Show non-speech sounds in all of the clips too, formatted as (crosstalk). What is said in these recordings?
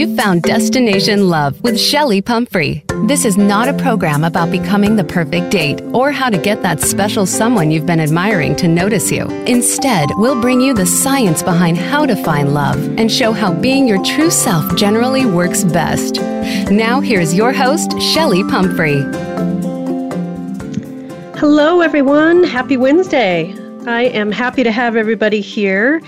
You found Destination Love with Shelly Pumphrey. This is not a program about becoming the perfect date or how to get that special someone you've been admiring to notice you. Instead, we'll bring you the science behind how to find love and show how being your true self generally works best. Now, here's your host, Shelly Pumphrey. Hello, everyone. Happy Wednesday. I am happy to have everybody here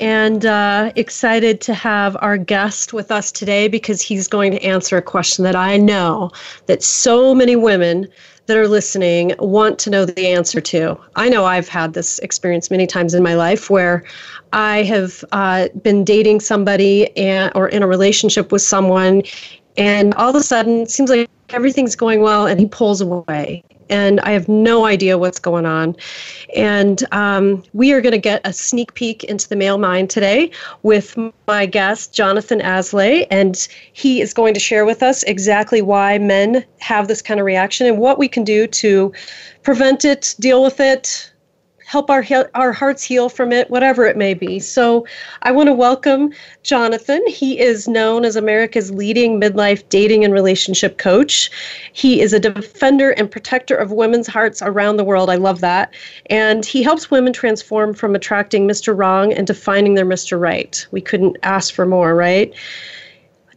and uh, excited to have our guest with us today because he's going to answer a question that I know that so many women that are listening want to know the answer to. I know I've had this experience many times in my life where I have uh, been dating somebody and, or in a relationship with someone, and all of a sudden it seems like everything's going well and he pulls away and I have no idea what's going on. And um, we are going to get a sneak peek into the male mind today with my guest, Jonathon Aslay and he is going to share with us exactly why men have this kind of reaction and what we can do to prevent it, deal with it, help our our hearts heal from it, whatever it may be. So, I want to welcome Jonathon. He is known as America's leading midlife dating and relationship coach. He is a defender and protector of women's hearts around the world. I love that. And he helps women transform from attracting Mr. Wrong into finding their Mr. Right. We couldn't ask for more, right?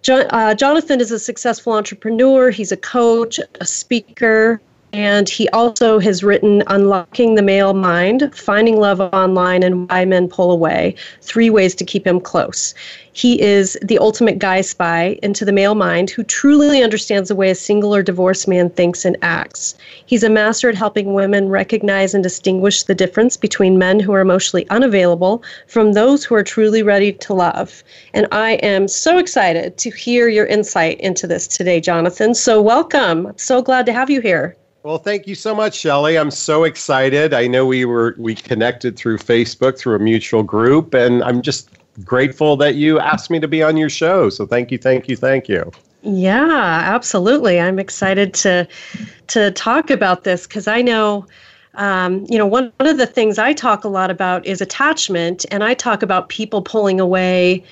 uh, Jonathon is a successful entrepreneur. He's a coach, a speaker, and he also has written Unlocking the Male Mind, Finding Love Online, and Why Men Pull Away Three Ways to Keep Him Close. He is the ultimate guy spy into the male mind who truly understands the way a single or divorced man thinks and acts. He's a master at helping women recognize and distinguish the difference between men who are emotionally unavailable from those who are truly ready to love. And I am so excited to hear your insight into this today, Jonathon. So, welcome. So glad to have you here. Well, thank you so much, Shelly. I'm so excited. I know we were we connected through Facebook through a mutual group, and I'm just grateful that you asked me to be on your show. So thank you, thank you, thank you. Yeah, absolutely. I'm excited to to talk about this because I know um, you know, one, one of the things I talk a lot about is attachment, and I talk about people pulling away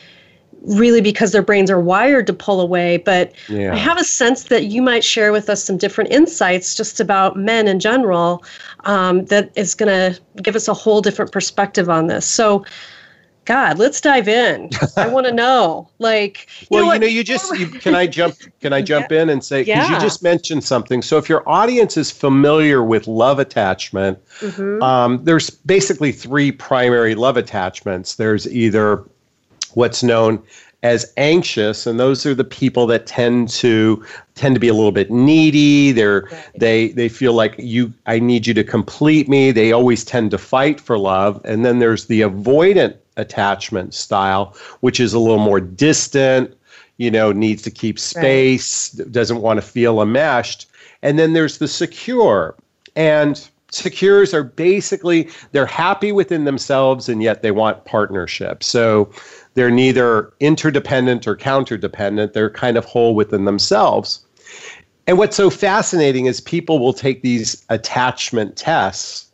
really because their brains are wired to pull away. But yeah. I have a sense that you might share with us some different insights just about men in general um, that is going to give us a whole different perspective on this. So, God, let's dive in. I (laughs) want to know, like, you well, know you know, you just you, can I jump? Can I (laughs) jump yeah. in and say because yeah. you just mentioned something? So, if your audience is familiar with love attachment, mm-hmm. um, there's basically three primary love attachments. There's either what's known as anxious and those are the people that tend to tend to be a little bit needy. They're right. they they feel like you i need you to complete me. They always tend to fight for love. And then there's the avoidant attachment style which is a little more distant you know needs to keep space right. doesn't want to feel enmeshed. And then there's the secure. And secures are basically they're happy within themselves and yet they want partnership. So they're neither interdependent or counterdependent. They're kind of whole within themselves. And what's so fascinating is people will take these attachment tests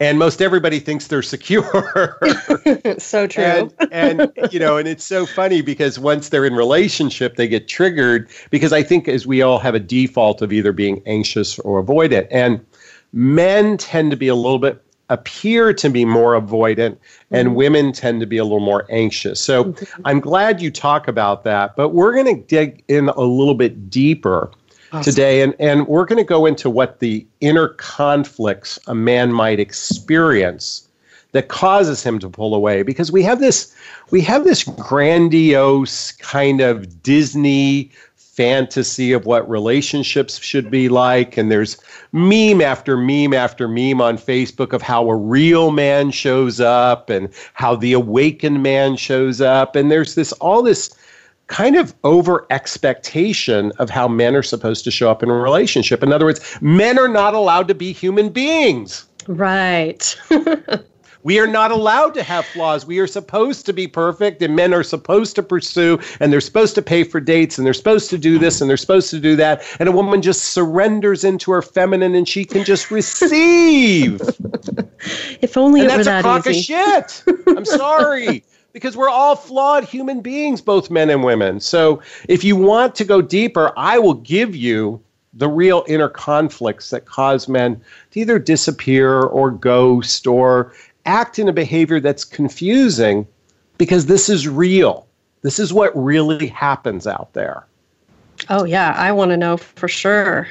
and most everybody thinks they're secure. (laughs) so true. and, and, you know, and it's so funny because once they're in relationship, they get triggered because I think as we all have a default of either being anxious or avoidant. And men tend to be a little bit appear to be more avoidant and mm-hmm. women tend to be a little more anxious. So mm-hmm. I'm glad you talk about that, but we're going to dig in a little bit deeper awesome. today and, and we're going to go into what the inner conflicts a man might experience that causes him to pull away because we have this we have this grandiose kind of Disney fantasy of what relationships should be like. And there's meme after meme after meme on Facebook of how a real man shows up and how the awakened man shows up. And there's this all this kind of over expectation of how men are supposed to show up in a relationship. In other words, men are not allowed to be human beings. Right. (laughs) We are not allowed to have flaws. We are supposed to be perfect, and men are supposed to pursue, and they're supposed to pay for dates, and they're supposed to do this, and they're supposed to do that. And a woman just surrenders into her feminine, and she can just receive. (laughs) if only and it that's were that a crock easy. of shit. I'm (laughs) sorry. because we're all flawed human beings, both men and women. So if you want to go deeper, I will give you the real inner conflicts that cause men to either disappear or ghost or act in a behavior that's confusing because this is real. This is what really happens out there. Oh yeah, I want to know for sure.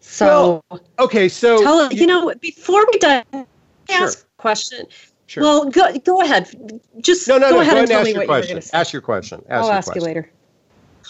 So well, okay, so tell you, you know before we dive, sure. ask a question. Sure. Well, go go ahead. Just no, no, go no. ahead go and tell ask your question. you're going to say. Ask your question. Ask I'll your ask question. you later.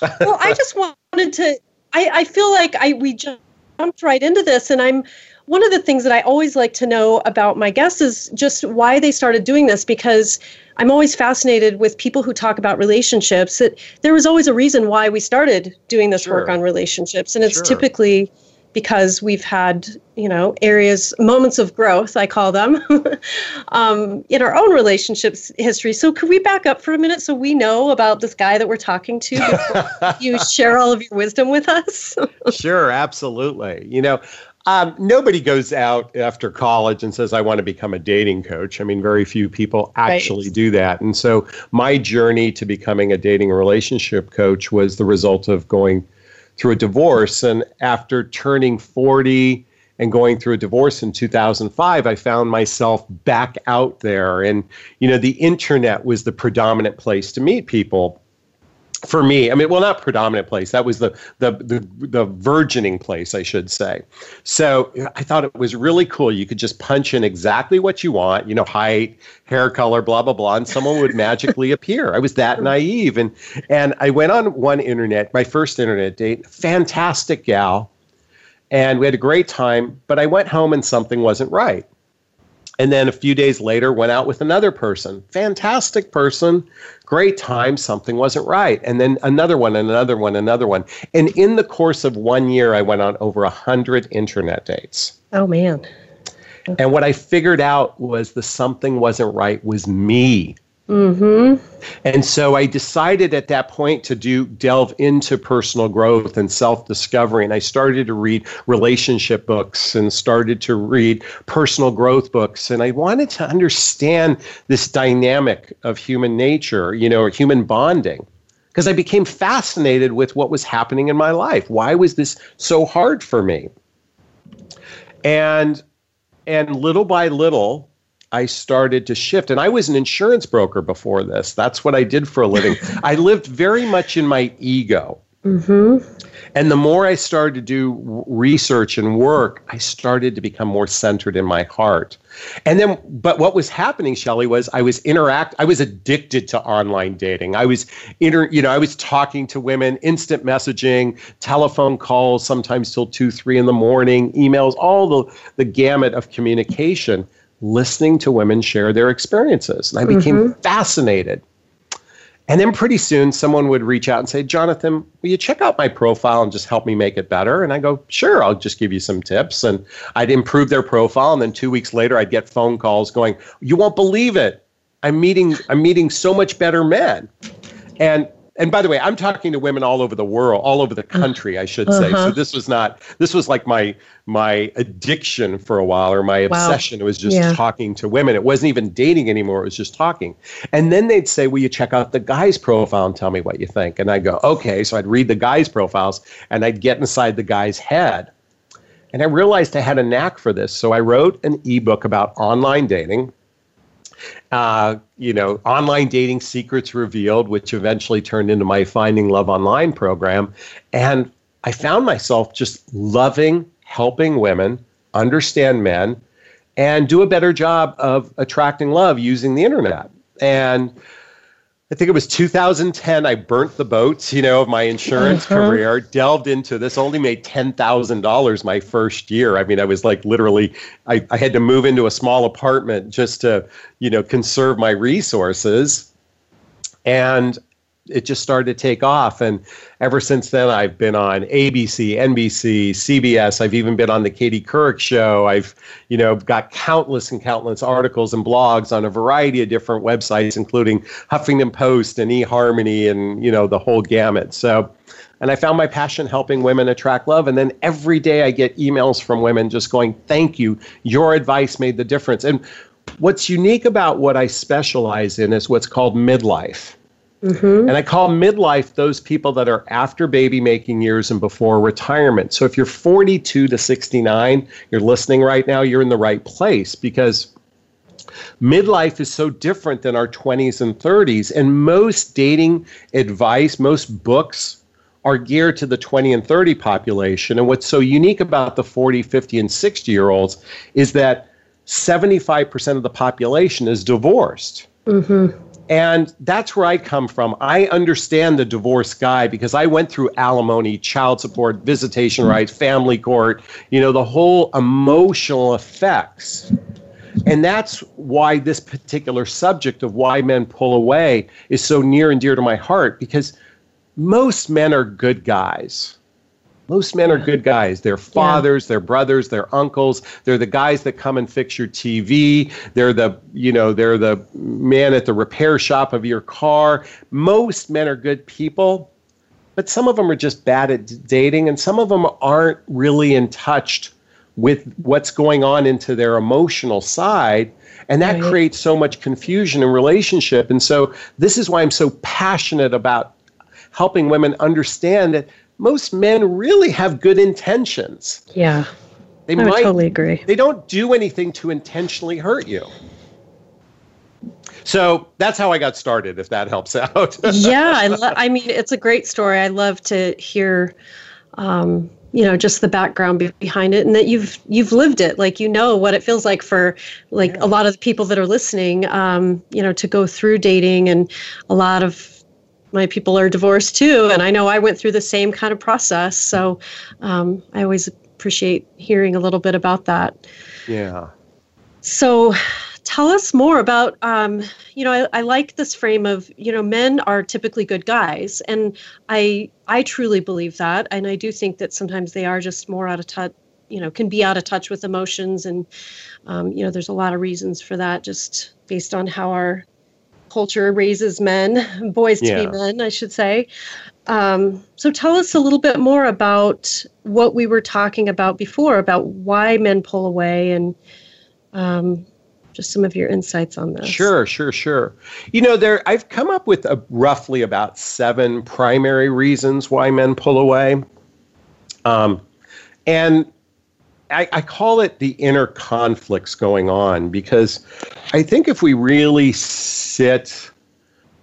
(laughs) well, I just wanted to. I I feel like I we jumped right into this, and I'm one of the things that I always like to know about my guests is just why they started doing this because I'm always fascinated with people who talk about relationships. That there was always a reason why we started doing this sure. work on relationships, and it's sure. typically because we've had you know areas moments of growth i call them (laughs) um, in our own relationships history so could we back up for a minute so we know about this guy that we're talking to before (laughs) you share all of your wisdom with us (laughs) sure absolutely you know um, nobody goes out after college and says, I want to become a dating coach. I mean, very few people actually right. do that. And so, my journey to becoming a dating relationship coach was the result of going through a divorce. And after turning 40 and going through a divorce in 2005, I found myself back out there. And, you know, the internet was the predominant place to meet people for me, I mean, well, not predominant place. That was the the the, the virgining place, I should say. So I thought it was really cool. You could just punch in exactly what you want, you know, height, hair color, blah blah blah, and someone would magically (laughs) appear. I was that naive, and and I went on one internet, my first internet date, fantastic gal, and we had a great time. But I went home and something wasn't right. And then a few days later, went out with another person. Fantastic person, great time, something wasn't right. And then another one, and another one, another one. And in the course of one year, I went on over a 100 internet dates. Oh, man. And what I figured out was the something wasn't right was me. Mm-hmm. And so I decided at that point to do delve into personal growth and self-discovery. And I started to read relationship books and started to read personal growth books. And I wanted to understand this dynamic of human nature, you know, or human bonding. Because I became fascinated with what was happening in my life. Why was this so hard for me? And and little by little, I started to shift. And I was an insurance broker before this. That's what I did for a living. (laughs) I lived very much in my ego. Mm-hmm. And the more I started to do research and work, I started to become more centered in my heart. And then, but what was happening, Shelley, was I was interact. I was addicted to online dating. I was inter, you know, I was talking to women, instant messaging, telephone calls, sometimes till two, three in the morning, emails, all the the gamut of communication listening to women share their experiences. And I became mm-hmm. fascinated. And then pretty soon someone would reach out and say, Jonathon, will you check out my profile and just help me make it better? And I go, sure, I'll just give you some tips. And I'd improve their profile. And then two weeks later, I'd get phone calls going, you won't believe it. I'm meeting, I'm meeting so much better men. And and by the way, I'm talking to women all over the world, all over the country, I should say. Uh-huh. So this was not this was like my my addiction for a while or my obsession. Wow. It was just yeah. talking to women. It wasn't even dating anymore. It was just talking. And then they'd say, "Will you check out the guy's profile and tell me what you think?" And I'd go, "Okay." So I'd read the guy's profiles and I'd get inside the guy's head. And I realized I had a knack for this. So I wrote an ebook about online dating uh, you know, online dating secrets revealed, which eventually turned into my Finding Love Online program. And I found myself just loving helping women understand men and do a better job of attracting love using the internet. And I think it was 2010. I burnt the boats, you know, of my insurance uh-huh. career, delved into this, only made $10,000 my first year. I mean, I was like literally, I, I had to move into a small apartment just to, you know, conserve my resources. And it just started to take off. And ever since then, I've been on ABC, NBC, CBS. I've even been on the Katie Couric show. I've, you know, got countless and countless articles and blogs on a variety of different websites, including Huffington Post and eHarmony and, you know, the whole gamut. So, and I found my passion helping women attract love. And then every day I get emails from women just going, thank you. Your advice made the difference. And what's unique about what I specialize in is what's called midlife. Mm-hmm. And I call midlife those people that are after baby making years and before retirement. So if you're 42 to 69, you're listening right now, you're in the right place because midlife is so different than our 20s and 30s. And most dating advice, most books are geared to the 20 and 30 population. And what's so unique about the 40, 50, and 60 year olds is that 75% of the population is divorced. Mm-hmm. And that's where I come from. I understand the divorce guy because I went through alimony, child support, visitation mm-hmm. rights, family court, you know, the whole emotional effects. And that's why this particular subject of why men pull away is so near and dear to my heart because most men are good guys. Most men are good guys. They're fathers, yeah. they're brothers, they're uncles. They're the guys that come and fix your TV. They're the, you know, they're the man at the repair shop of your car. Most men are good people, but some of them are just bad at dating and some of them aren't really in touch with what's going on into their emotional side and that right. creates so much confusion in relationship and so this is why i'm so passionate about helping women understand that most men really have good intentions. Yeah. They I might, totally agree. They don't do anything to intentionally hurt you. So that's how I got started, if that helps out. (laughs) yeah, I, lo- I mean, it's a great story. I love to hear, um, you know, just the background be- behind it, and that you've you've lived it. Like you know what it feels like for like yeah. a lot of the people that are listening. Um, you know, to go through dating, and a lot of my people are divorced too, and I know I went through the same kind of process. So um, I always appreciate hearing a little bit about that. Yeah. So tell us more about um, you know I, I, like this frame of you know men are typically good guys and i i truly believe that and i do think that sometimes they are just more out of touch you know can be out of touch with emotions and um, you know there's a lot of reasons for that just based on how our culture raises men, boys to yeah. be men, I should say. Um, so tell us a little bit more about what we were talking about before about why men pull away and um, just some of your insights on this. Sure, sure, sure. You know, there I've come up with a, roughly about seven primary reasons why men pull away. Um, and I, I, call it the inner conflicts going on because I think if we really sit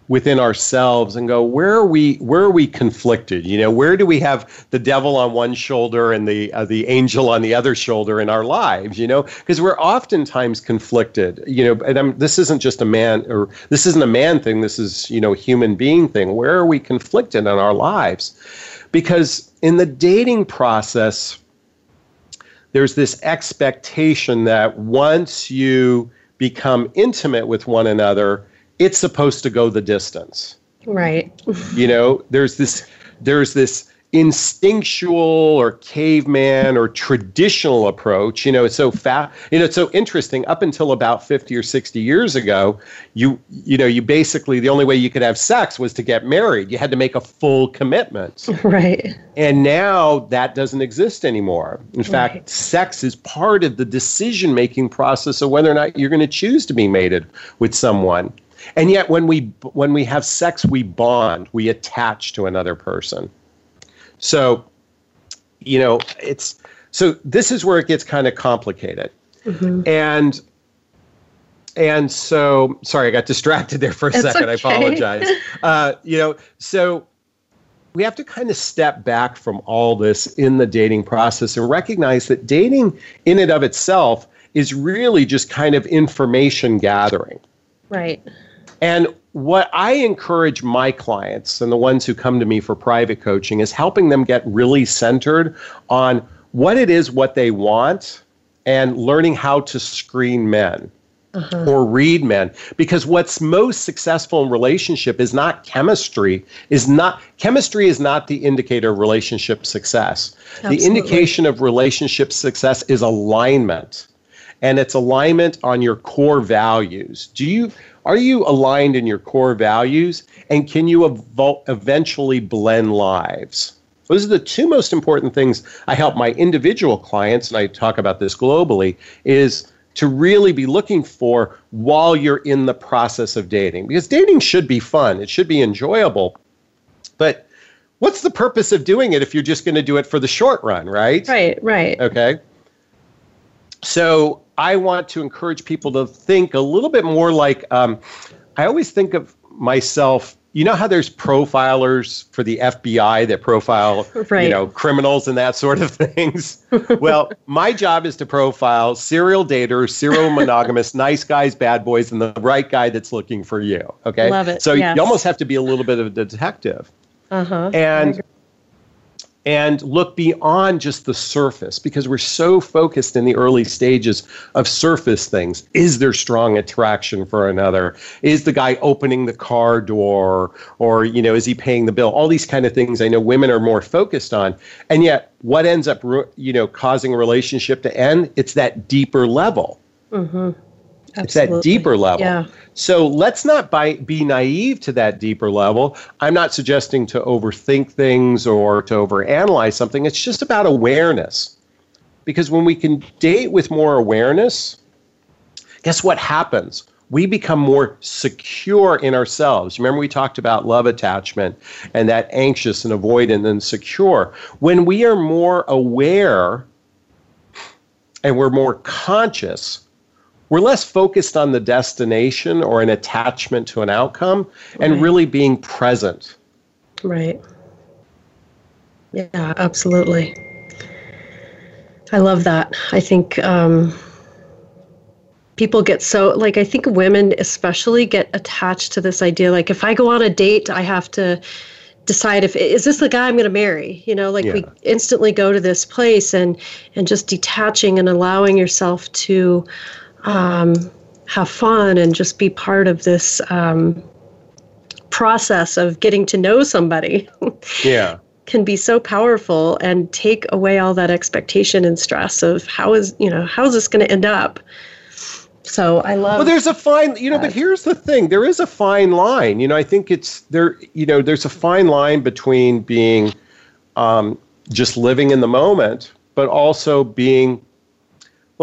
within ourselves and go, where are we? Where are we conflicted? You know, where do we have the devil on one shoulder and the uh, the angel on the other shoulder in our lives? You know, because we're oftentimes conflicted. You know, and I'm, this isn't just a man or this isn't a man thing. This is you know human being thing. Where are we conflicted in our lives? Because in the dating process there's this expectation that once you become intimate with one another, it's supposed to go the distance. Right. you know, there's this there's this instinctual or caveman or traditional approach you know it's so fast you know it's so interesting. Up until about 50 or 60 years ago you you know you basically the only way you could have sex was to get married. You had to make a full commitment. (laughs) Right. And now that doesn't exist anymore. In fact right. sex is part of the decision making process of whether or not you're going to choose to be mated with someone. And yet when we when we have sex we bond we attach to another person so, you know, it's so this is where it gets kind of complicated. Mm-hmm. And and so sorry, I got distracted there for a it's second. Okay. I apologize. (laughs) Uh, you know, so we have to kind of step back from all this in the dating process and recognize that dating in and of itself is really just kind of information gathering. Right. And what I encourage my clients and the ones who come to me for private coaching is helping them get really centered on what it is what they want and learning how to screen men uh-huh. or read men because what's most successful in relationship is not chemistry is not chemistry is not the indicator of relationship success Absolutely. the indication of relationship success is alignment and it's alignment on your core values do you are you aligned in your core values and can you evo- eventually blend lives those are the two most important things I help my individual clients, and I talk about this globally, is to really be looking for while you're in the process of dating. Because dating should be fun, it should be enjoyable. But what's the purpose of doing it if you're just going to do it for the short run, right? Right, right. Okay. So I want to encourage people to think a little bit more like um, I always think of myself you know how there's profilers for the FBI that profile right. you know criminals and that sort of (laughs) things. well, my job is to profile serial daters, serial (laughs) monogamous, nice guys, bad boys, and the right guy that's looking for you. Okay, love it. So yes. you almost have to be a little bit of a detective. Uh huh. And and look beyond just the surface because we're so focused in the early stages of surface things. Is there strong attraction for another? Is the guy opening the car door or you know is he paying the bill? All these kind of things I know women are more focused on. And yet what ends up you know causing a relationship to end? It's that deeper level. Mm-hmm. Hmm it's that deeper level. Yeah. So let's not buy, be naive to that deeper level. I'm not suggesting to overthink things or to overanalyze something. It's just about awareness. Because when we can date with more awareness, guess what happens? We become more secure in ourselves. Remember, we talked about love attachment and that anxious and avoidant and secure. When we are more aware and we're more conscious, we're less focused on the destination or an attachment to an outcome and right. really being present. Right. Yeah, absolutely. I love that. I think um, people get so, like, I think women especially get attached to this idea. Like, if I go on a date, I have to decide if is this the guy I'm going to marry you know like yeah. we instantly go to this place and and just detaching and allowing yourself to um, have fun and just be part of this um, process of getting to know somebody. (laughs) yeah. can be so powerful and take away all that expectation and stress of how is you know how is this going to end up so i love well there's a fine you know that. but here's the thing there is a fine line you know i think it's there you know there's a fine line between being um, just living in the moment but also being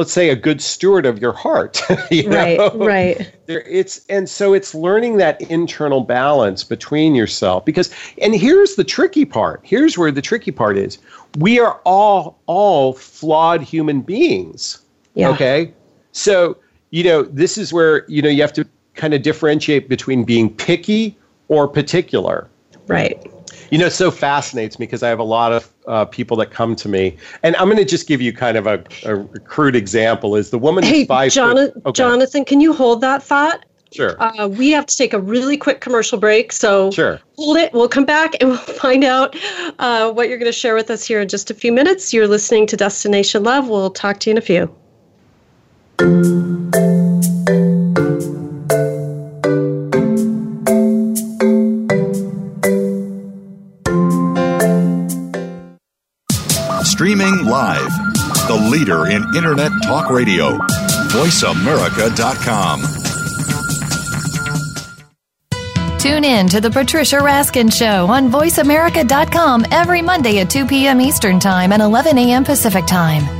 let's say a good steward of your heart (laughs) you right know? right. There it's and so it's learning that internal balance between yourself because and here's the tricky part here's where the tricky part is. We are all all flawed human beings yeah. okay? So you know this is where you know you have to kind of differentiate between being picky or particular. Right you know, so fascinates me because I have a lot of uh, people that come to me, and I'm going to just give you kind of a, a crude example. Is the woman who hey, Jonathon, okay. Jonathon, can you hold that thought? Sure. Uh, we have to take a really quick commercial break, so sure. hold it. We'll come back and (laughs) we'll find out uh, what you're going to share with us here in just a few minutes. You're listening to Destination Love. We'll talk to you in a few. Live. The leader in Internet talk radio. VoiceAmerica.com. Tune in to The Patricia Raskin Show on VoiceAmerica.com every Monday at 2 p.m. Eastern Time and 11 a.m. Pacific Time.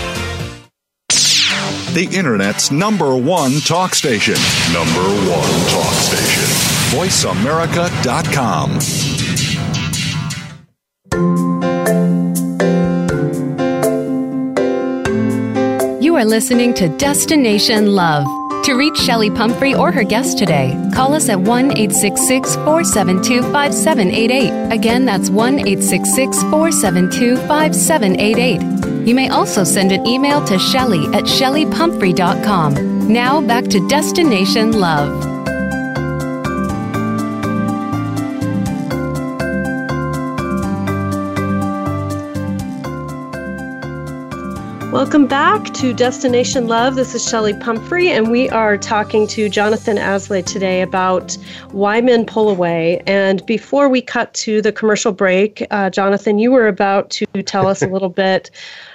The Internet's number one talk station. Number one talk station. VoiceAmerica.com. You are listening to Destination Love. To reach Shelly Pumphrey or her guest today, call us at 1 866 472 5788. Again, that's 1 866 472 5788. You may also send an email to Shelley at shelleypumphrey.com. Now back to Destination Love. Welcome back to Destination Love. This is Shelley Pumphrey, and we are talking to Jonathon Aslay today about why men pull away. And before we cut to the commercial break, uh, Jonathon, you were about to tell us a (laughs) little bit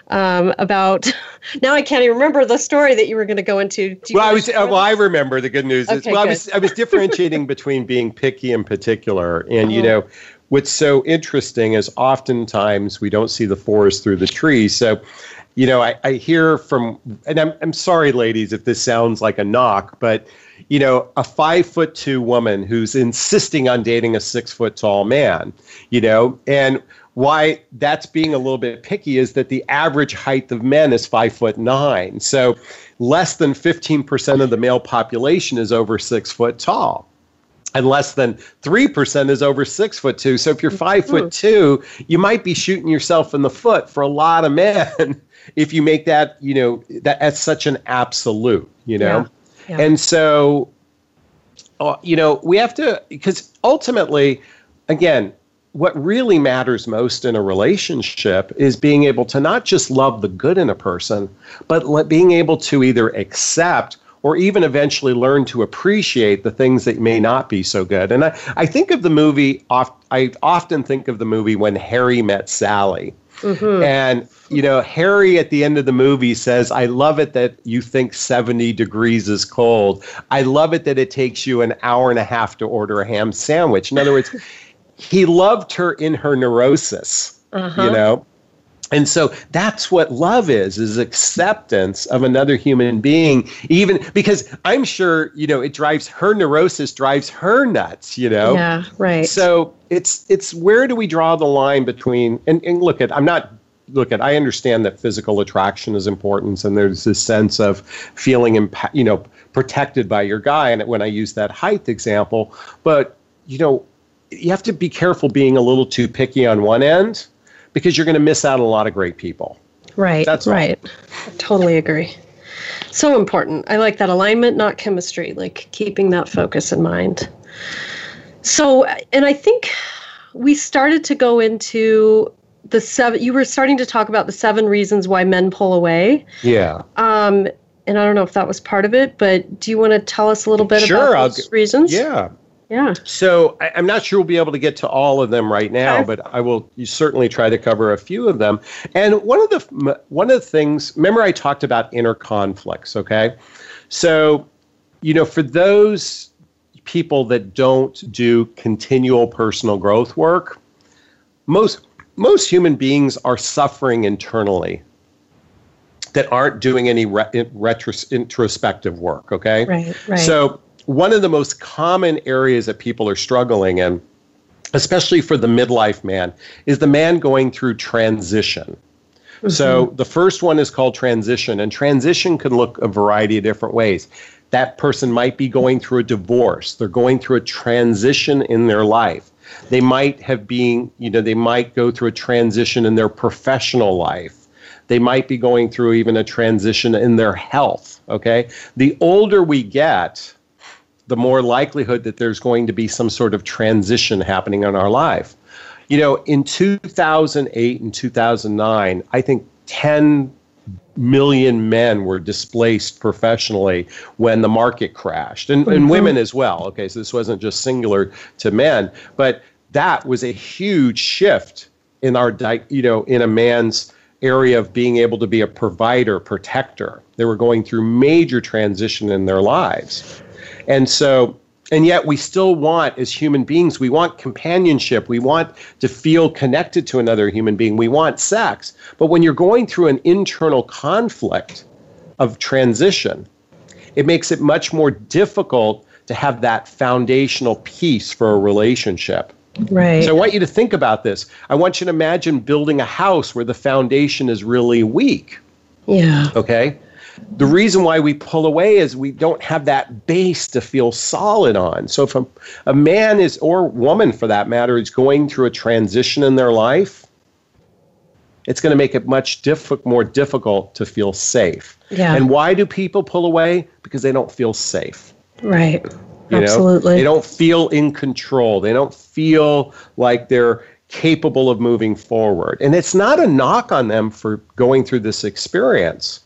um, about. (laughs) Now I can't even remember the story that you were going to go into. Well, I was. Uh, well, I remember the good news. Okay, well, good. I was. I was differentiating (laughs) between being picky in particular, and you uh-huh. know. What's so interesting is oftentimes we don't see the forest through the trees. So, you know, I, I hear from, and I'm, I'm sorry, ladies, if this sounds like a knock, but, you know, a five foot two woman who's insisting on dating a six foot tall man, you know, and why that's being a little bit picky is that the average height of men is five foot nine. So less than 15% of the male population is over six foot tall and less than 3% is over six foot two. So if you're 5 mm-hmm. foot two, you might be shooting yourself in the foot for a lot of men (laughs) if you make that, you know, that as such an absolute, you know? Yeah. Yeah. And so, uh, you know, we have to, because ultimately, again, what really matters most in a relationship is being able to not just love the good in a person, but being able to either accept or even eventually learn to appreciate the things that may not be so good. And I, I think of the movie, I often think of the movie When Harry Met Sally. Mm-hmm. And, you know, Harry at the end of the movie says, I love it that you think 70 degrees is cold. I love it that it takes you an hour and a half to order a ham sandwich. In other words, he loved her in her neurosis, uh-huh. you know? And so that's what love is, is acceptance of another human being, even because I'm sure, you know, it drives her neurosis drives her nuts, you know? Yeah, right. So it's it's where do we draw the line between and, and look at I'm not look at I understand that physical attraction is important and there's this sense of feeling impa- you know protected by your guy and when I use that height example, but you know, you have to be careful being a little too picky on one end because you're going to miss out on a lot of great people. Right. That's right. Totally agree. So important. I like that alignment, not chemistry, like keeping that focus in mind. So, and I think we started to go into the seven, you were starting to talk about the seven reasons why men pull away. Yeah. Um, and I don't know if that was part of it, but do you want to tell us a little bit sure, about those I'll, reasons? Yeah. Yeah. So I, am not sure we'll be able to get to all of them right now, but I will certainly try to cover a few of them. And one of the one of the things, remember I talked about inner conflicts, okay? So, you know, for those people that don't do continual personal growth work, most most human beings are suffering internally that aren't doing any re- retros- introspective work, okay? Right, right. So one of the most common areas that people are struggling in, especially for the midlife man, is the man going through transition. Mm-hmm. So the first one is called transition, and transition can look a variety of different ways. That person might be going through a divorce, they're going through a transition in their life. They might have been, you know, they might go through a transition in their professional life. They might be going through even a transition in their health. Okay. The older we get, the more likelihood that there's going to be some sort of transition happening in our life. You know, in 2008 and 2009, I think 10 million men were displaced professionally when the market crashed, and, and mm-hmm. women as well. Okay, so this wasn't just singular to men, but that was a huge shift in our you know in a man's area of being able to be a provider protector they were going through major transition in their lives and so and yet we still want as human beings we want companionship we want to feel connected to another human being we want sex but when you're going through an internal conflict of transition it makes it much more difficult to have that foundational piece for a relationship Right. So I want you to think about this. I want you to imagine building a house where the foundation is really weak. Yeah. Okay. The reason why we pull away is we don't have that base to feel solid on. So if a, a man is, or woman for that matter, is going through a transition in their life, it's going to make it much diff- more difficult to feel safe. Yeah. And why do people pull away? Because they don't feel safe. Right. You Absolutely. Know? They don't feel in control. They don't feel like they're capable of moving forward. And it's not a knock on them for going through this experience.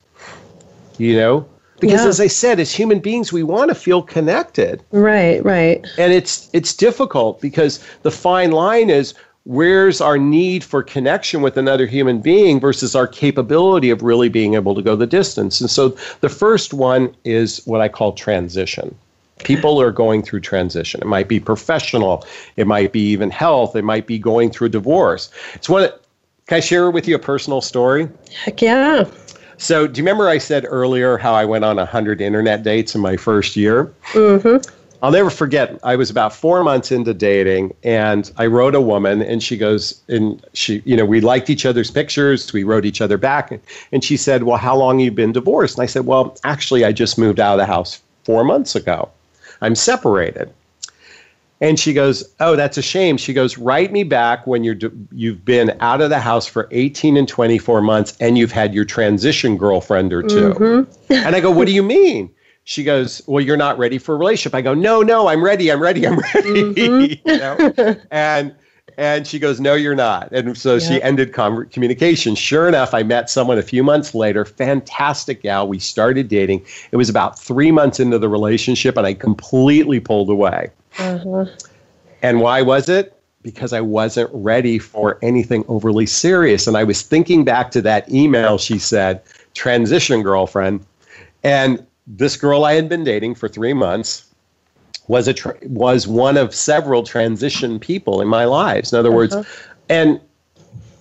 You know? Because Yeah. as I said, as human beings, we want to feel connected. Right, right. And it's it's difficult because the fine line is where's our need for connection with another human being versus our capability of really being able to go the distance. And so the first one is what I call transition. People are going through transition. It might be professional, it might be even health, it might be going through a divorce. It's one. Can I share with you a personal story? Heck yeah. So, do you remember I said earlier how I went on 100 internet dates in my first year? Mm-hmm. I'll never forget. I was about four months into dating, and I wrote a woman, and she goes, and she, you know, we liked each other's pictures. We wrote each other back, and she said, "Well, how long you been divorced?" And I said, "Well, actually, I just moved out of the house four months ago. I'm separated." And she goes, "Oh, that's a shame." She goes, "Write me back when you're you've been out of the house for 18 and 24 months, and you've had your transition girlfriend or 2 Mm-hmm. (laughs) And I go, "What do you mean?" She goes, "Well, you're not ready for a relationship." I go, "No, no, I'm ready. I'm ready. I'm ready." (laughs) you know? And and she goes, "No, you're not." And so she ended com- communication. Sure enough, I met someone a few months later. Fantastic gal. We started dating. It was about three months into the relationship, and I completely pulled away. Uh-huh. And why was it? Because I wasn't ready for anything overly serious. And I was thinking back to that email she said, transition girlfriend. And this girl I had been dating for three months was a tra- was one of several transition people in my lives. In other words, and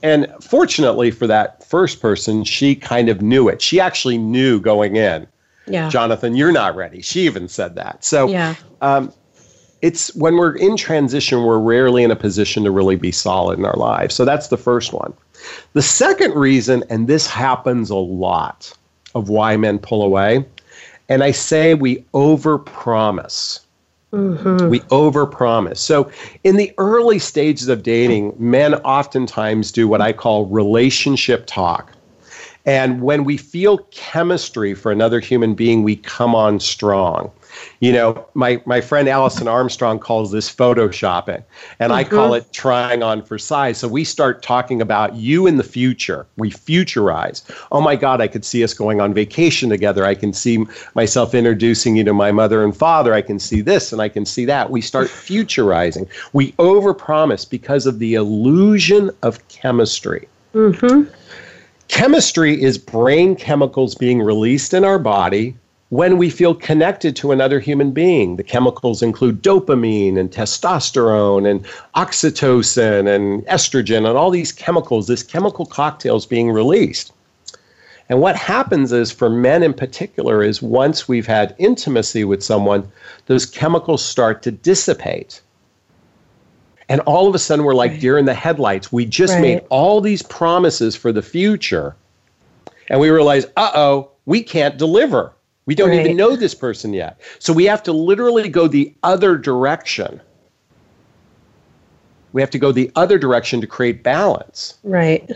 and fortunately for that first person, she kind of knew it. She actually knew going in, Yeah. Jonathon, you're not ready. She even said that. So Yeah. It's when we're in transition, we're rarely in a position to really be solid in our lives. So that's the first one. The second reason, and this happens a lot of why men pull away, and I say we overpromise. Mm-hmm. We overpromise. So, in the early stages of dating, men oftentimes do what I call relationship talk. And when we feel chemistry for another human being, we come on strong. You know, my, my friend Alison Armstrong calls this photoshopping, and I call mm-hmm. it trying on for size. So we start talking about you in the future. We futurize. Oh my God, I could see us going on vacation together. I can see myself introducing you to my mother and father. I can see this and I can see that. We start (laughs) futurizing. We overpromise because of the illusion of chemistry. Mm-hmm. Chemistry is brain chemicals being released in our body when we feel connected to another human being. The chemicals include dopamine and testosterone and oxytocin and estrogen and all these chemicals, this chemical cocktail is being released. And what happens is, for men in particular, is once we've had intimacy with someone, those chemicals start to dissipate. And all of a sudden, we're like deer in the headlights. We just Right. made all these promises for the future. And we realize, uh oh, we can't deliver. We don't Right. even know this person yet. So we have to literally go the other direction. We have to go the other direction to create balance. Right.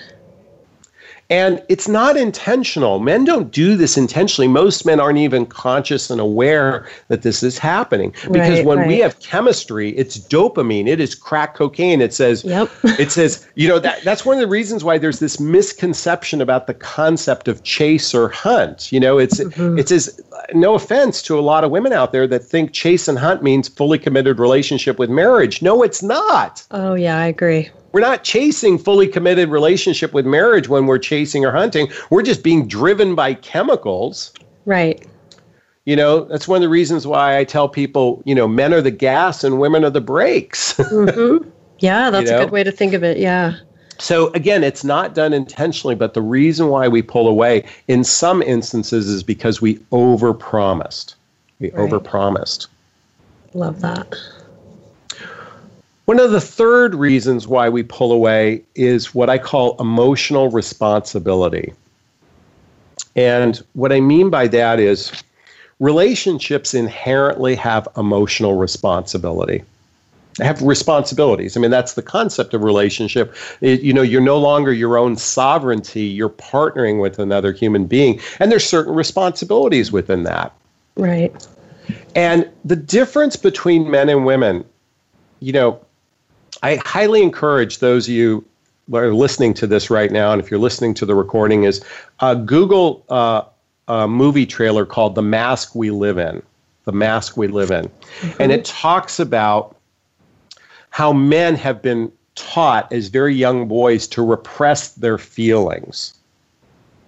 And it's not intentional. Men don't do this intentionally. Most men aren't even conscious and aware that this is happening. Because right, when right. we have chemistry, it's dopamine. It is crack cocaine. It says, yep. (laughs) it says, you know, that, that's one of the reasons why there's this misconception about the concept of chase or hunt. You know, it's mm-hmm. it's as no offense to a lot of women out there that think chase and hunt means fully committed relationship with marriage. No, it's not. Oh yeah, I agree. We're not chasing fully committed relationship with marriage when we're chasing or hunting. We're just being driven by chemicals. Right. You know, that's one of the reasons why I tell people, you know, men are the gas and women are the brakes. (laughs) mm-hmm. Yeah, that's you know? a good way to think of it. Yeah. So again, it's not done intentionally, but the reason why we pull away in some instances is because we overpromised. We right. overpromised. Love that. One of the third reasons why we pull away is what I call emotional responsibility. And what I mean by that is relationships inherently have emotional responsibility. They have responsibilities. I mean, that's the concept of relationship. It, you know, you're no longer your own sovereignty, you're partnering with another human being, and there's certain responsibilities within that. Right. And the difference between men and women, you know, I highly encourage those of you who are listening to this right now, and if you're listening to the recording, is uh, Google uh, a movie trailer called "The Mask We Live In." The Mask We Live In, mm-hmm. and it talks about how men have been taught as very young boys to repress their feelings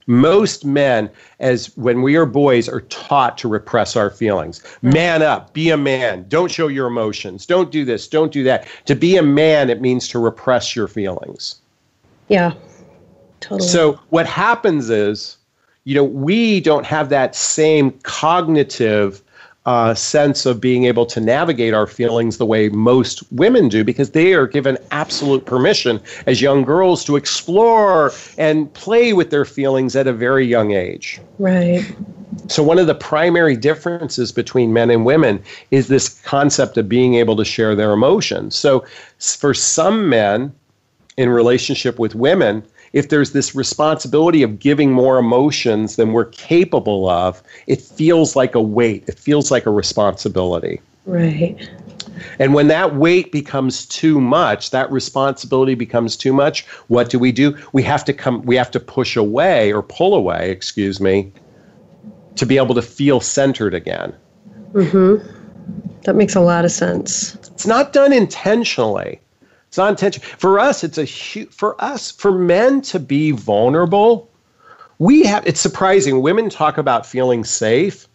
most men as when we are boys are taught to repress our feelings. Man up be a man. Don't show your emotions. Don't do this don't do that. To be a man it means to repress your feelings. Yeah totally. So what happens is you know we don't have that same cognitive uh, sense of being able to navigate our feelings the way most women do because they are given absolute permission as young girls to explore and play with their feelings at a very young age. Right. So, one of the primary differences between men and women is this concept of being able to share their emotions. So, for some men in relationship with women, if there's this responsibility of giving more emotions than we're capable of, it feels like a weight. It feels like a responsibility. Right. And when that weight becomes too much, that responsibility becomes too much, what do we do? We have to come we have to push away or pull away, excuse me, to be able to feel centered again. Mm-hmm. That makes a lot of sense. It's not done intentionally. It's not intentional. For us, it's a huge, for us, for men to be vulnerable, we have, it's surprising. Women talk about feeling safe.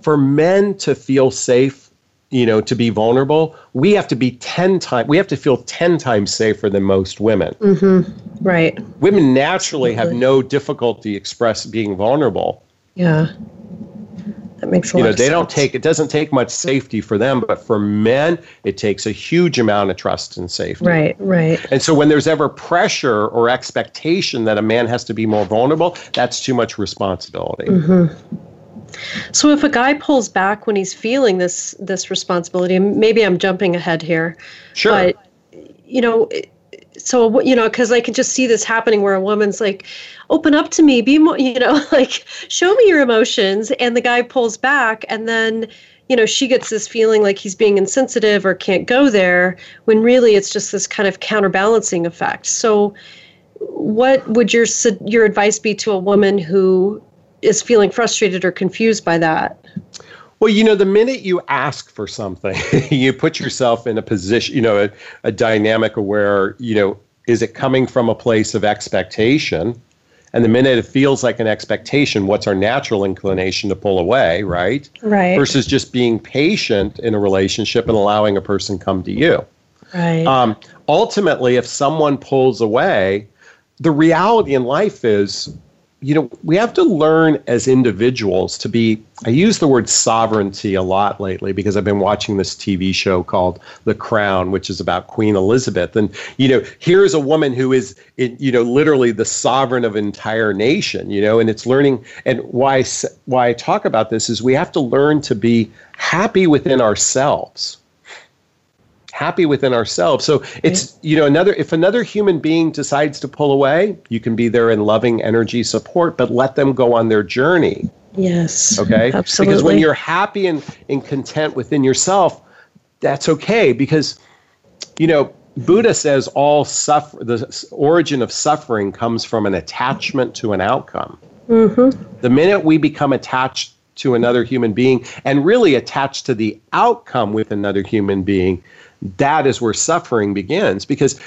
For men to feel safe, you know, to be vulnerable, we have to be 10 times, we have to feel 10 times safer than most women. Mm-hmm. Right. Women naturally have no difficulty express being vulnerable. Yeah. That makes a you know, they sense. don't take it doesn't take much safety for them, but for men, it takes a huge amount of trust and safety. Right, right. And so when there's ever pressure or expectation that a man has to be more vulnerable, that's too much responsibility. Mm-hmm. So if a guy pulls back when he's feeling this this responsibility, maybe I'm jumping ahead here. Sure. But you know, so you know because i can just see this happening where a woman's like open up to me be more (laughs) you know like show me your emotions and the guy pulls back and then you know she gets this feeling like he's being insensitive or can't go there when really it's just this kind of counterbalancing effect. So what would your your advice be to a woman who is feeling frustrated or confused by that well, you know, the minute you ask for something, (laughs) you put yourself in a position, you know, a, a dynamic where, you know, is it coming from a place of expectation? And the minute it feels like an expectation, what's our natural inclination to pull away, right? Right. Versus just being patient in a relationship and allowing a person come to you. Right. Um, ultimately, if someone pulls away, the reality in life is you know, we have to learn as individuals to be. I use the word sovereignty a lot lately because I've been watching this TV show called The Crown, which is about Queen Elizabeth. And, you know, here's a woman who is, you know, literally the sovereign of an entire nation, you know, and it's learning. And why, why I talk about this is we have to learn to be happy within ourselves happy within ourselves. So it's, you know, another, if another human being decides to pull away, you can be there in loving energy support, but let them go on their journey. Yes. Okay. Absolutely. Because when you're happy and, and content within yourself, that's okay because, you know, Buddha says all suffer, the origin of suffering comes from an attachment to an outcome. Mm-hmm. The minute we become attached to another human being and really attached to the outcome with another human being, that is where suffering begins because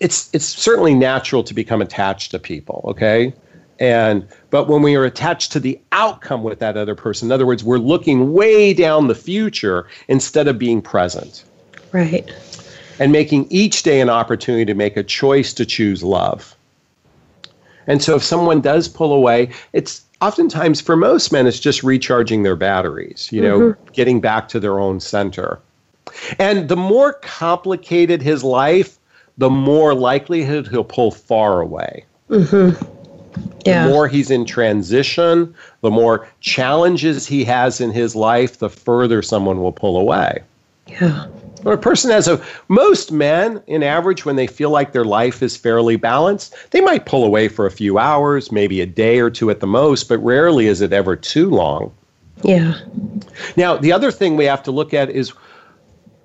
it's it's certainly natural to become attached to people, okay? And but when we are attached to the outcome with that other person, in other words, we're looking way down the future instead of being present. Right. And making each day an opportunity to make a choice to choose love. And so if someone does pull away, it's oftentimes for most men it's just recharging their batteries you know mm-hmm. getting back to their own center and the more complicated his life the more likelihood he'll pull far away. Mm-hmm. yeah. the more he's in transition the more challenges he has in his life the further someone will pull away. Yeah. A person has a most men in average when they feel like their life is fairly balanced they might pull away for a few hours maybe a day or two at the most but rarely is it ever too long. Yeah. Now the other thing we have to look at is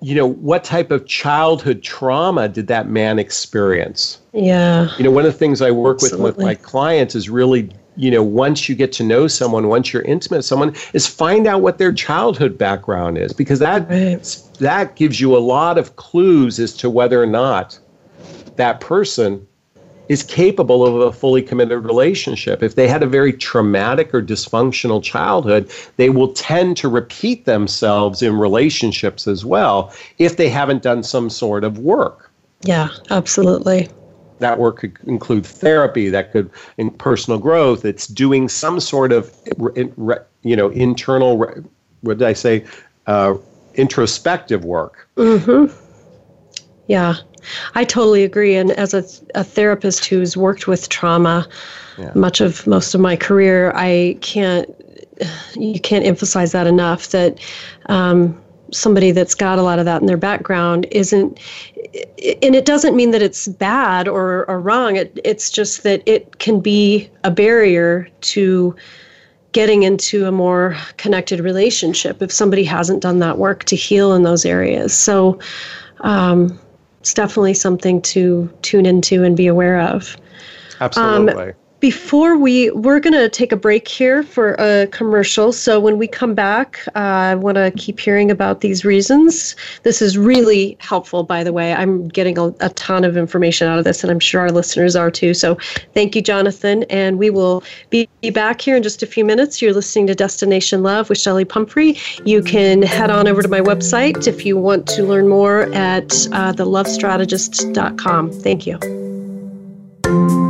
you know what type of childhood trauma did that man experience yeah you know one of the things i work Absolutely. with with my clients is really you know, once you get to know someone, once you're intimate with someone, is find out what their childhood background is because that right. that gives you a lot of clues as to whether or not that person is capable of a fully committed relationship. If they had a very traumatic or dysfunctional childhood, they will tend to repeat themselves in relationships as well if they haven't done some sort of work. Yeah, absolutely that work could include therapy that could in personal growth it's doing some sort of you know internal what did i say uh, introspective work mm-hmm. Yeah i totally agree. And as a, a therapist who's worked with trauma yeah. much of most of my career i can't you can't emphasize that enough that um, somebody that's got a lot of that in their background isn't and it doesn't mean that it's bad or, or wrong. It, it's just that it can be a barrier to getting into a more connected relationship if somebody hasn't done that work to heal in those areas. So um, it's definitely something to tune into and be aware of. Absolutely. Um, before we we're going to take a break here for a commercial. So when we come back uh, i want to keep hearing about these reasons. This is really helpful by the way. I'm getting a, a, ton of information out of this and i'm sure our listeners are too. So thank you jonathon and we will be back here in just a few minutes. You're listening to destination love with shelley pumphrey. You can head on over to my website if you want to learn more at uh, thelovestrategist.com thank you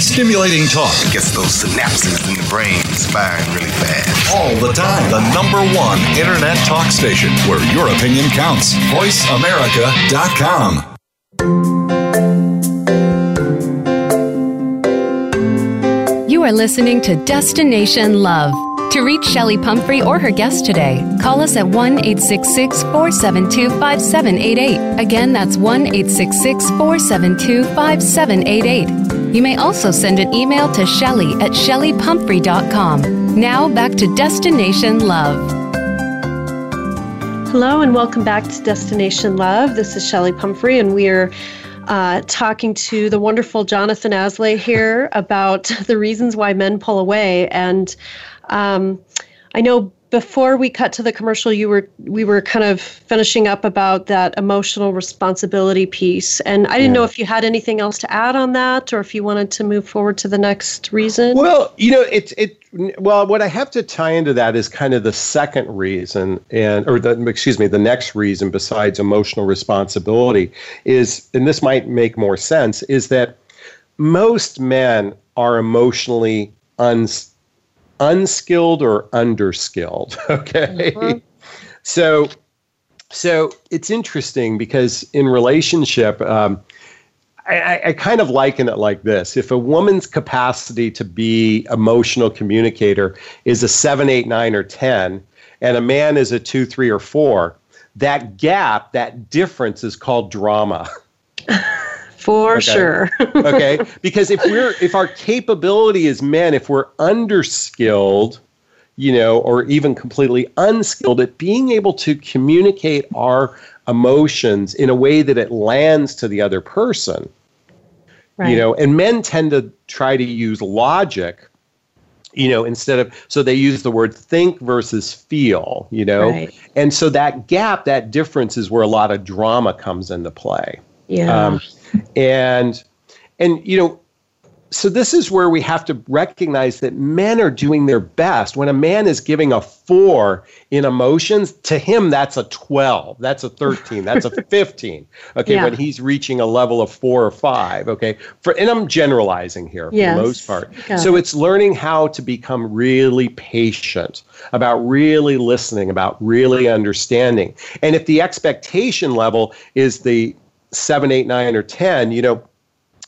Stimulating talk gets those synapses in the brain firing really fast. All the time. The number one internet talk station where your opinion counts. VoiceAmerica.com. You are listening to Destination Love To reach Shelley Pumphrey or her guest today, call us at 1 866 472 5788. Again, that's 1 866 472 5788. You may also send an email to Shelley at shelleypumphrey.com. Now back to Destination Love. Hello, and welcome back to Destination Love. This is Shelley Pumphrey, and we are uh, talking to the wonderful Jonathon Aslay here about (laughs) the reasons why men pull away. And um, I know before we cut to the commercial, you were we were kind of finishing up about that emotional responsibility piece, and I didn't yeah. know if you had anything else to add on that, or if you wanted to move forward to the next reason. Well, you know, it it well, what I have to tie into that is kind of the second reason, and or the excuse me, the next reason besides emotional responsibility is, and this might make more sense, is that most men are emotionally unstable unskilled or underskilled. (laughs) Okay. Mm-hmm. So, so it's interesting because in relationship, um, I, I, kind of liken it like this: if a woman's capacity to be emotional communicator is a seven, eight, nine, or ten, and a man is a two, three, or four, that gap, that difference, is called drama. (laughs) For okay. sure. (laughs) okay. Because if we're if our capability is men, if we're underskilled, you know, or even completely unskilled at being able to communicate our emotions in a way that it lands to the other person. Right. You know, and men tend to try to use logic you know instead of so they use the word think versus feel you know right. and so that gap that difference is where a lot of drama comes into play yeah um, and and you know so this is where we have to recognize that men are doing their best. When a man is giving a 4 in emotions to him that's a 12 that's a 13 that's a (laughs) 15 okay yeah. when he's reaching a level of 4 or 5 okay? For and I'm generalizing here for the most part. So it's learning how to become really patient about really listening about really understanding. And if the expectation level is the seven, eight, nine, or 10, you know,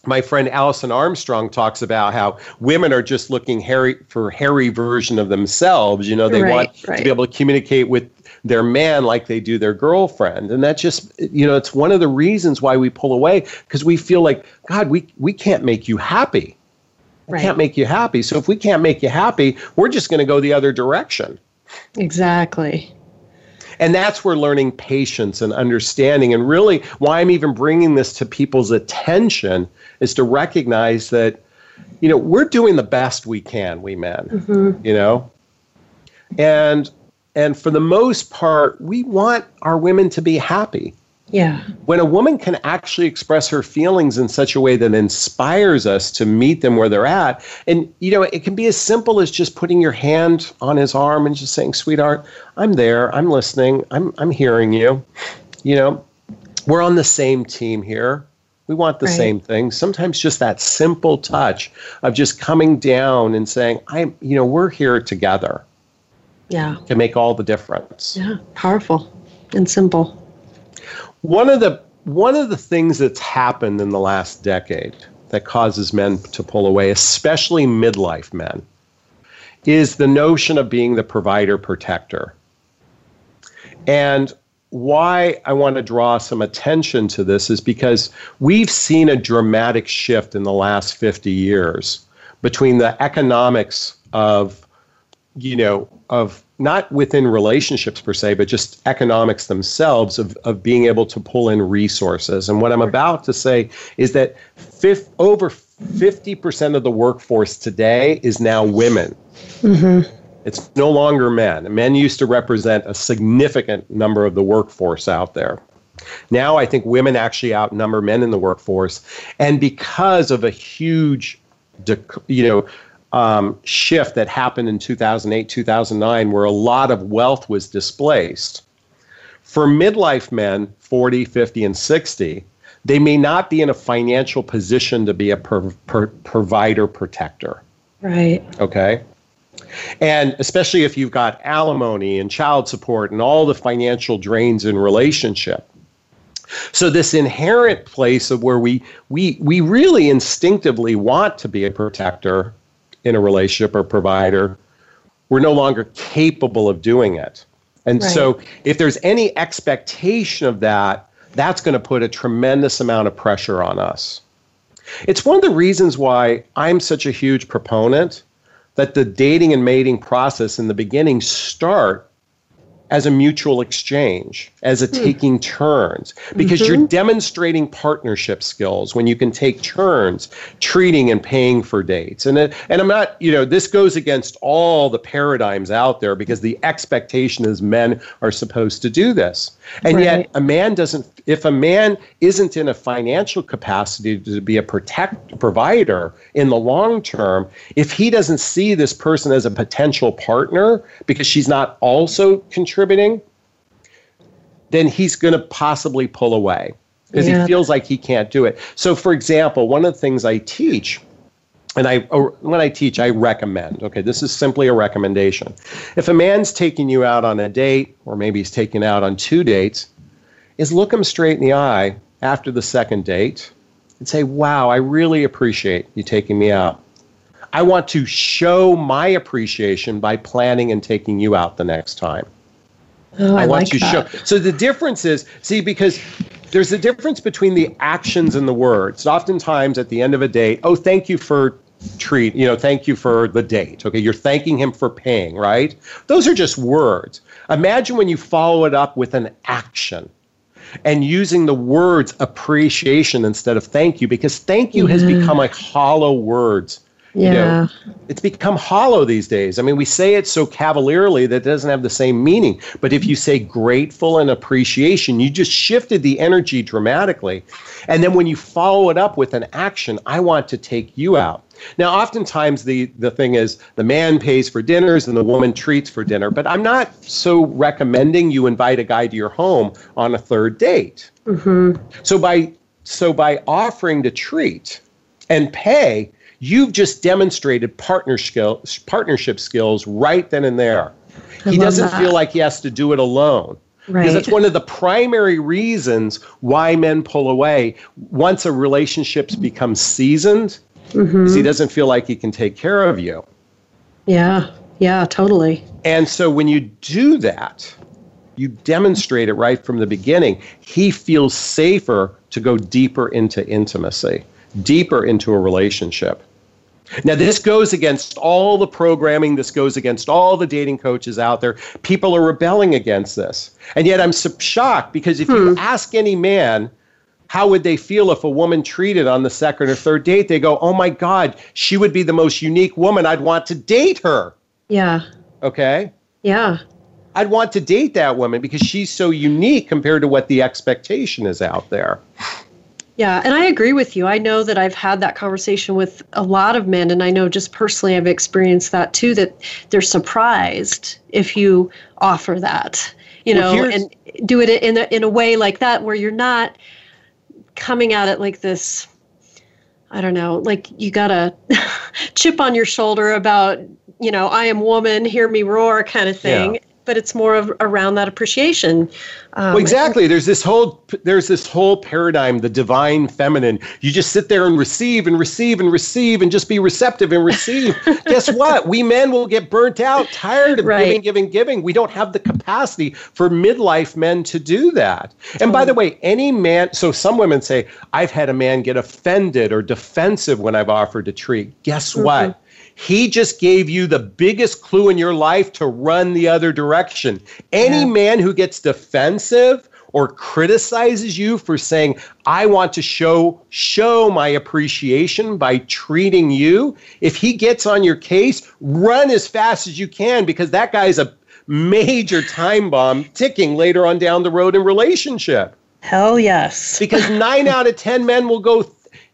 my friend Alison Armstrong talks about how women are just looking hairy for hairy version of themselves. You know, they right, want right. to be able to communicate with their man like they do their girlfriend. And that's just, you know, it's one of the reasons why we pull away because we feel like, God, we, we can't make you happy. I right. can't make you happy. So if we can't make you happy, we're just going to go the other direction. Exactly. And that's where learning patience and understanding, and really why I'm even bringing this to people's attention, is to recognize that, you know, we're doing the best we can, we men, mm-hmm. you know? And and for the most part, we want our women to be happy. Yeah. When a woman can actually express her feelings in such a way that inspires us to meet them where they're at, and you know, it can be as simple as just putting your hand on his arm and just saying, "Sweetheart, I'm there. I'm listening. I'm I'm hearing you." You know, we're on the same team here. We want the right. same thing. Sometimes just that simple touch of just coming down and saying, "I'm, you know, we're here together." Yeah. Can make all the difference. Yeah, powerful and simple. One of the one of the things that's happened in the last decade that causes men to pull away, especially midlife men, is the notion of being the provider protector. And why I want to draw some attention to this is because we've seen a dramatic shift in the last 50 years between the economics of you know of not within relationships per se, but just economics themselves of, of being able to pull in resources. And what I'm about to say is that fifth, over 50% of the workforce today is now women. Mm-hmm. It's no longer men. Men used to represent a significant number of the workforce out there. Now I think women actually outnumber men in the workforce. And because of a huge, you know, um, shift that happened in 2008, 2009, where a lot of wealth was displaced. For midlife men, 40, 50, and 60, they may not be in a financial position to be a per, per, provider protector. Right. Okay. And especially if you've got alimony and child support and all the financial drains in relationship. So this inherent place of where we we we really instinctively want to be a protector in a relationship or provider, we're no longer capable of doing it. And right. so, if there's any expectation of that, that's going to put a tremendous amount of pressure on us. It's one of the reasons why I'm such a huge proponent that the dating and mating process in the beginning start as a mutual exchange, as a hmm. taking turns, because mm-hmm. you're demonstrating partnership skills when you can take turns treating and paying for dates. And, it, and I'm not, you know, this goes against all the paradigms out there because the expectation is men are supposed to do this. And right. yet, a man doesn't, if a man isn't in a financial capacity to be a protect provider in the long term, if he doesn't see this person as a potential partner because she's not also contributing, then he's going to possibly pull away because yeah. he feels like he can't do it. So, for example, one of the things I teach and I uh, when I teach, I recommend. Okay, this is simply a recommendation. If a man's taking you out on a date, or maybe he's taking out on two dates, is look him straight in the eye after the second date and say, "Wow, I really appreciate you taking me out. I want to show my appreciation by planning and taking you out the next time." Oh, I, I want like to that. show. So the difference is, see, because there's a difference between the actions and the words. Oftentimes at the end of a date, oh, thank you for treat, you know, thank you for the date. Okay, you're thanking him for paying, right? Those are just words. Imagine when you follow it up with an action and using the words appreciation instead of thank you because thank you has mm-hmm. become like hollow words yeah. You know, it's become hollow these days. I mean, we say it so cavalierly that it doesn't have the same meaning. But if you say grateful and appreciation, you just shifted the energy dramatically. And then when you follow it up with an action, I want to take you out. Now, oftentimes the, the thing is the man pays for dinners and the woman treats for dinner, but I'm not so recommending you invite a guy to your home on a third date. Mm-hmm. So by so by offering to treat and pay, You've just demonstrated partner skill, partnership skills right then and there. I he doesn't that. feel like he has to do it alone. Right. Because that's one of the primary reasons why men pull away once a relationship's become seasoned, mm-hmm. he doesn't feel like he can take care of you. Yeah, yeah, totally. And so when you do that, you demonstrate it right from the beginning. He feels safer to go deeper into intimacy, deeper into a relationship. Now, this goes against all the programming. This goes against all the dating coaches out there. People are rebelling against this. And yet I'm shocked because if hmm. you ask any man, how would they feel if a woman treated on the second or third date? They go, oh my God, she would be the most unique woman. I'd want to date her. Yeah. Okay. Yeah. I'd want to date that woman because she's so unique compared to what the expectation is out there. Yeah, and I agree with you. I know that I've had that conversation with a lot of men, and I know just personally I've experienced that too, that they're surprised if you offer that, you well, know, and do it in a, in a way like that where you're not coming at it like this. I don't know, like you got a (laughs) chip on your shoulder about, you know, I am woman, hear me roar kind of thing. Yeah but it's more of around that appreciation. Um, well, exactly. There's this whole there's this whole paradigm, the divine feminine. You just sit there and receive and receive and receive and just be receptive and receive. (laughs) Guess what? We men will get burnt out, tired of right. giving, giving, giving. We don't have the capacity for midlife men to do that. And by the way, any man. So some women say, "I've had a man get offended or defensive when I've offered to treat." Guess mm-hmm. what? He just gave you the biggest clue in your life to run the other direction. Any yeah. man who gets defensive or criticizes you for saying I want to show show my appreciation by treating you, if he gets on your case, run as fast as you can because that guy's a major time bomb ticking later on down the road in relationship. Hell yes. because (laughs) 9 out of 10 men will go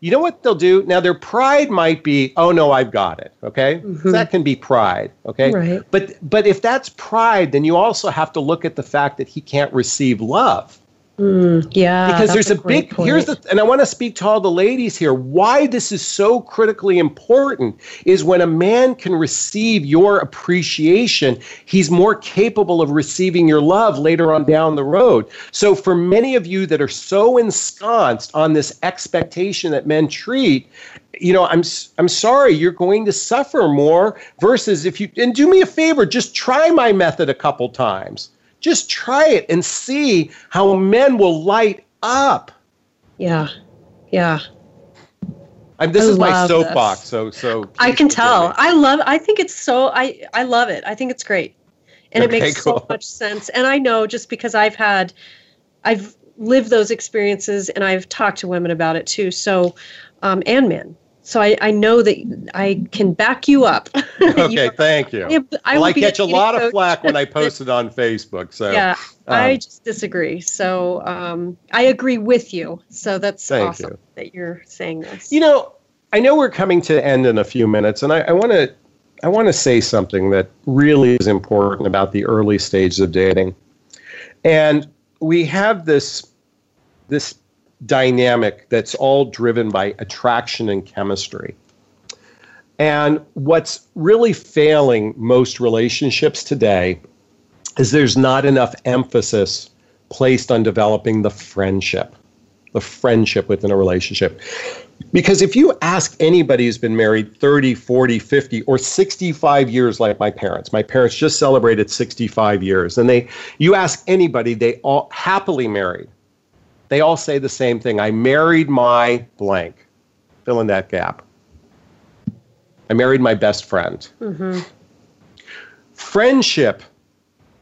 you know what they'll do? Now, their pride might be, oh no, I've got it. Okay, mm-hmm. that can be pride. Okay, right. But but if that's pride, then you also have to look at the fact that he can't receive love. Mm, yeah. Because there's a, a big, point. here's the, and I want to speak to all the ladies here. Why this is so critically important is when a man can receive your appreciation, he's more capable of receiving your love later on down the road. So for many of you that are so ensconced on this expectation that men treat, you know, I'm I'm sorry, you're going to suffer more versus if you and do me a favor, just try my method a couple times just try it and see how men will light up. Yeah. Yeah. I'm, this I is my soapbox, so so I can tell. I love. I think it's so. I I love it. I think it's great, and okay, it makes cool. so much sense. And I know just because I've had, I've lived those experiences, and I've talked to women about it too. So, um, and men. So I, I know that I can back you up. (laughs) okay, you thank you. I, I, well, I catch a lot coach. of flack when I (laughs) post it on Facebook. So yeah, um, I just disagree. So um, I agree with you. So that's awesome you. that you're saying this. You know, I know we're coming to end in a few minutes, and I want to I want to say something that really is important about the early stages of dating, and we have this this dynamic that's all driven by attraction and chemistry. And what's really failing most relationships today is there's not enough emphasis placed on developing the friendship, the friendship within a relationship. Because if you ask anybody who's been married 30, 40, 50, or 65 years like my parents, my parents just celebrated 65 years, and they you ask anybody, they all happily married they all say the same thing. I married my blank. Fill in that gap. I married my best friend. Mm-hmm. Friendship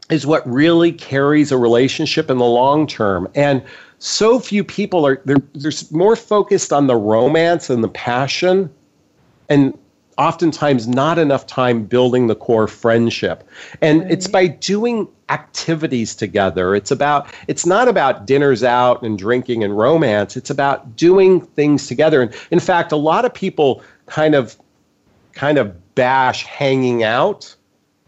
is what really carries a relationship in the long term. And so few people are they're, they're more focused on the romance and the passion and oftentimes not enough time building the core friendship. And right. it's by doing activities together. It's about it's not about dinners out and drinking and romance. It's about doing things together. And in fact, a lot of people kind of kind of bash hanging out.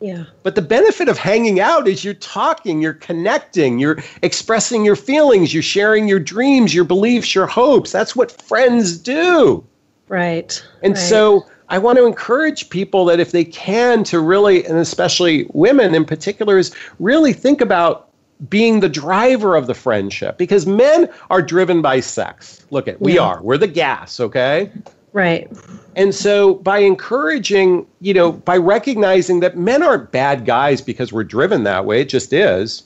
Yeah. But the benefit of hanging out is you're talking, you're connecting, you're expressing your feelings, you're sharing your dreams, your beliefs, your hopes. That's what friends do. Right. And right. so I want to encourage people that if they can to really, and especially women in particular, is really think about being the driver of the friendship because men are driven by sex. Look at, we yeah. are. We're the gas, okay? Right. And so by encouraging, you know, by recognizing that men aren't bad guys because we're driven that way, it just is.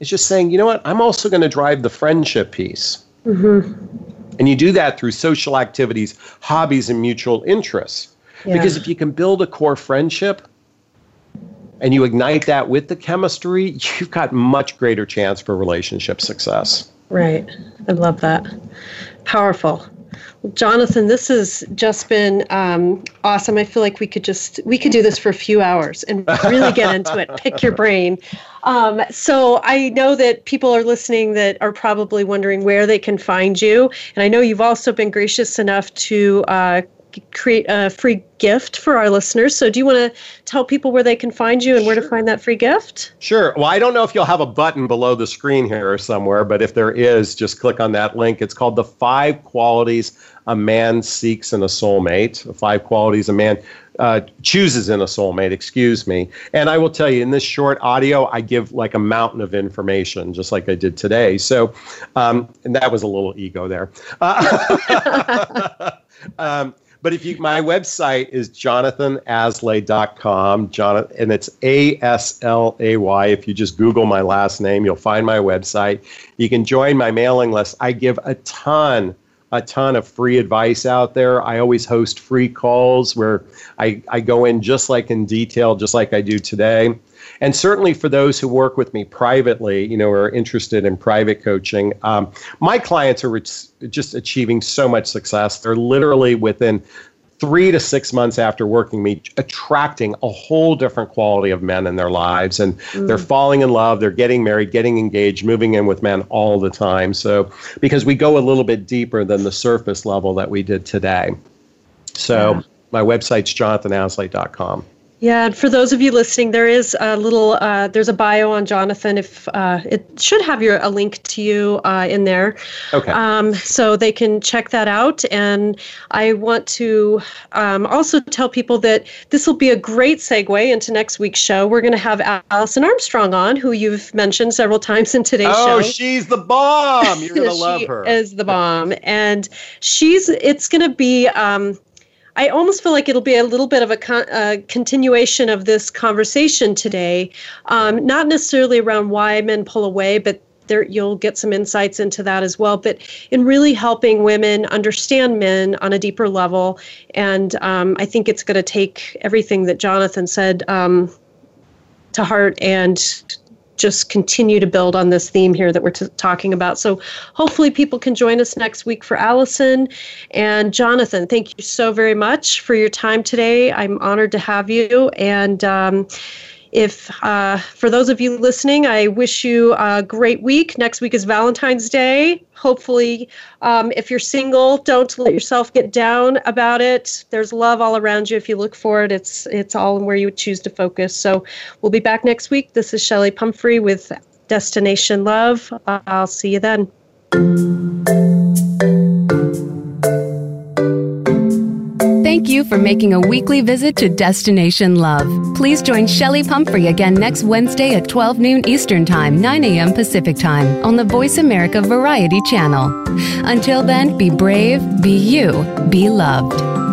It's just saying, you know what, I'm also going to drive the friendship piece. Mm-hmm. And you do that through social activities, hobbies, and mutual interests. Yeah. Because if you can build a core friendship and you ignite that with the chemistry, you've got much greater chance for relationship success. Right. I love that. Powerful. Jonathon, this has just been um, awesome. I feel like we could just we could do this for a few hours and really get into it. Pick your brain. Um, so I know that people are listening that are probably wondering where they can find you, and I know you've also been gracious enough to uh, create a free gift for our listeners. So, do you want to tell people where they can find you and sure. where to find that free gift? Sure. Well, I don't know if you'll have a button below the screen here or somewhere, but if there is, just click on that link. It's called The Five Qualities a Man Seeks in a Soulmate. The Five Qualities a Man uh, chooses in a soulmate, excuse me. And I will tell you, in this short audio, I give like a mountain of information, just like I did today. So, um, and that was a little ego there. Uh, (laughs) um, but if you, my website is jonathonaslay.com, Jonathon, and it's A S L A Y. If you just Google my last name, you'll find my website. You can join my mailing list. I give a ton a ton of free advice out there. I always host free calls where I, I go in just like in detail, just like I do today. And certainly for those who work with me privately, you know, are interested in private coaching, um, my clients are just achieving so much success. They're literally within three to six months after working me attracting a whole different quality of men in their lives and mm. they're falling in love they're getting married getting engaged moving in with men all the time so because we go a little bit deeper than the surface level that we did today so yeah. my website's jonathonaslay.com Yeah, and for those of you listening, there is a little, uh, there's a bio on Jonathon. If uh, it should have your a link to you uh, in there, okay. Um, so they can check that out. And I want to um, also tell people that this will be a great segue into next week's show. We're going to have Alison Armstrong on, who you've mentioned several times in today's oh, show. Oh, she's the bomb! You're going (laughs) to love her. She is the bomb, and she's. It's going to be. Um, I almost feel like it'll be a little bit of a con- continuation of this conversation today, um, not necessarily around why men pull away, but there you'll get some insights into that as well. But in really helping women understand men on a deeper level, and um, I think it's going to take everything that Jonathon said um, to heart and just continue to build on this theme here that we're t- talking about. So hopefully people can join us next week for Alison and Jonathon. Thank you so very much for your time today. I'm honored to have you and. Um, if uh, for those of you listening, I wish you a great week. Next week is Valentine's Day. Hopefully, um, if you're single, don't let yourself get down about it. There's love all around you. If you look for it, it's it's all in where you would choose to focus. So we'll be back next week. This is Shelley Pumphrey with Destination Love. I'll see you then. Thank you for making a weekly visit to Destination Love. Please join Shelley Pumphrey again next Wednesday at 12 noon Eastern Time, 9 a.m. Pacific Time on the Voice America Variety Channel. Until then, be brave, be you, be loved.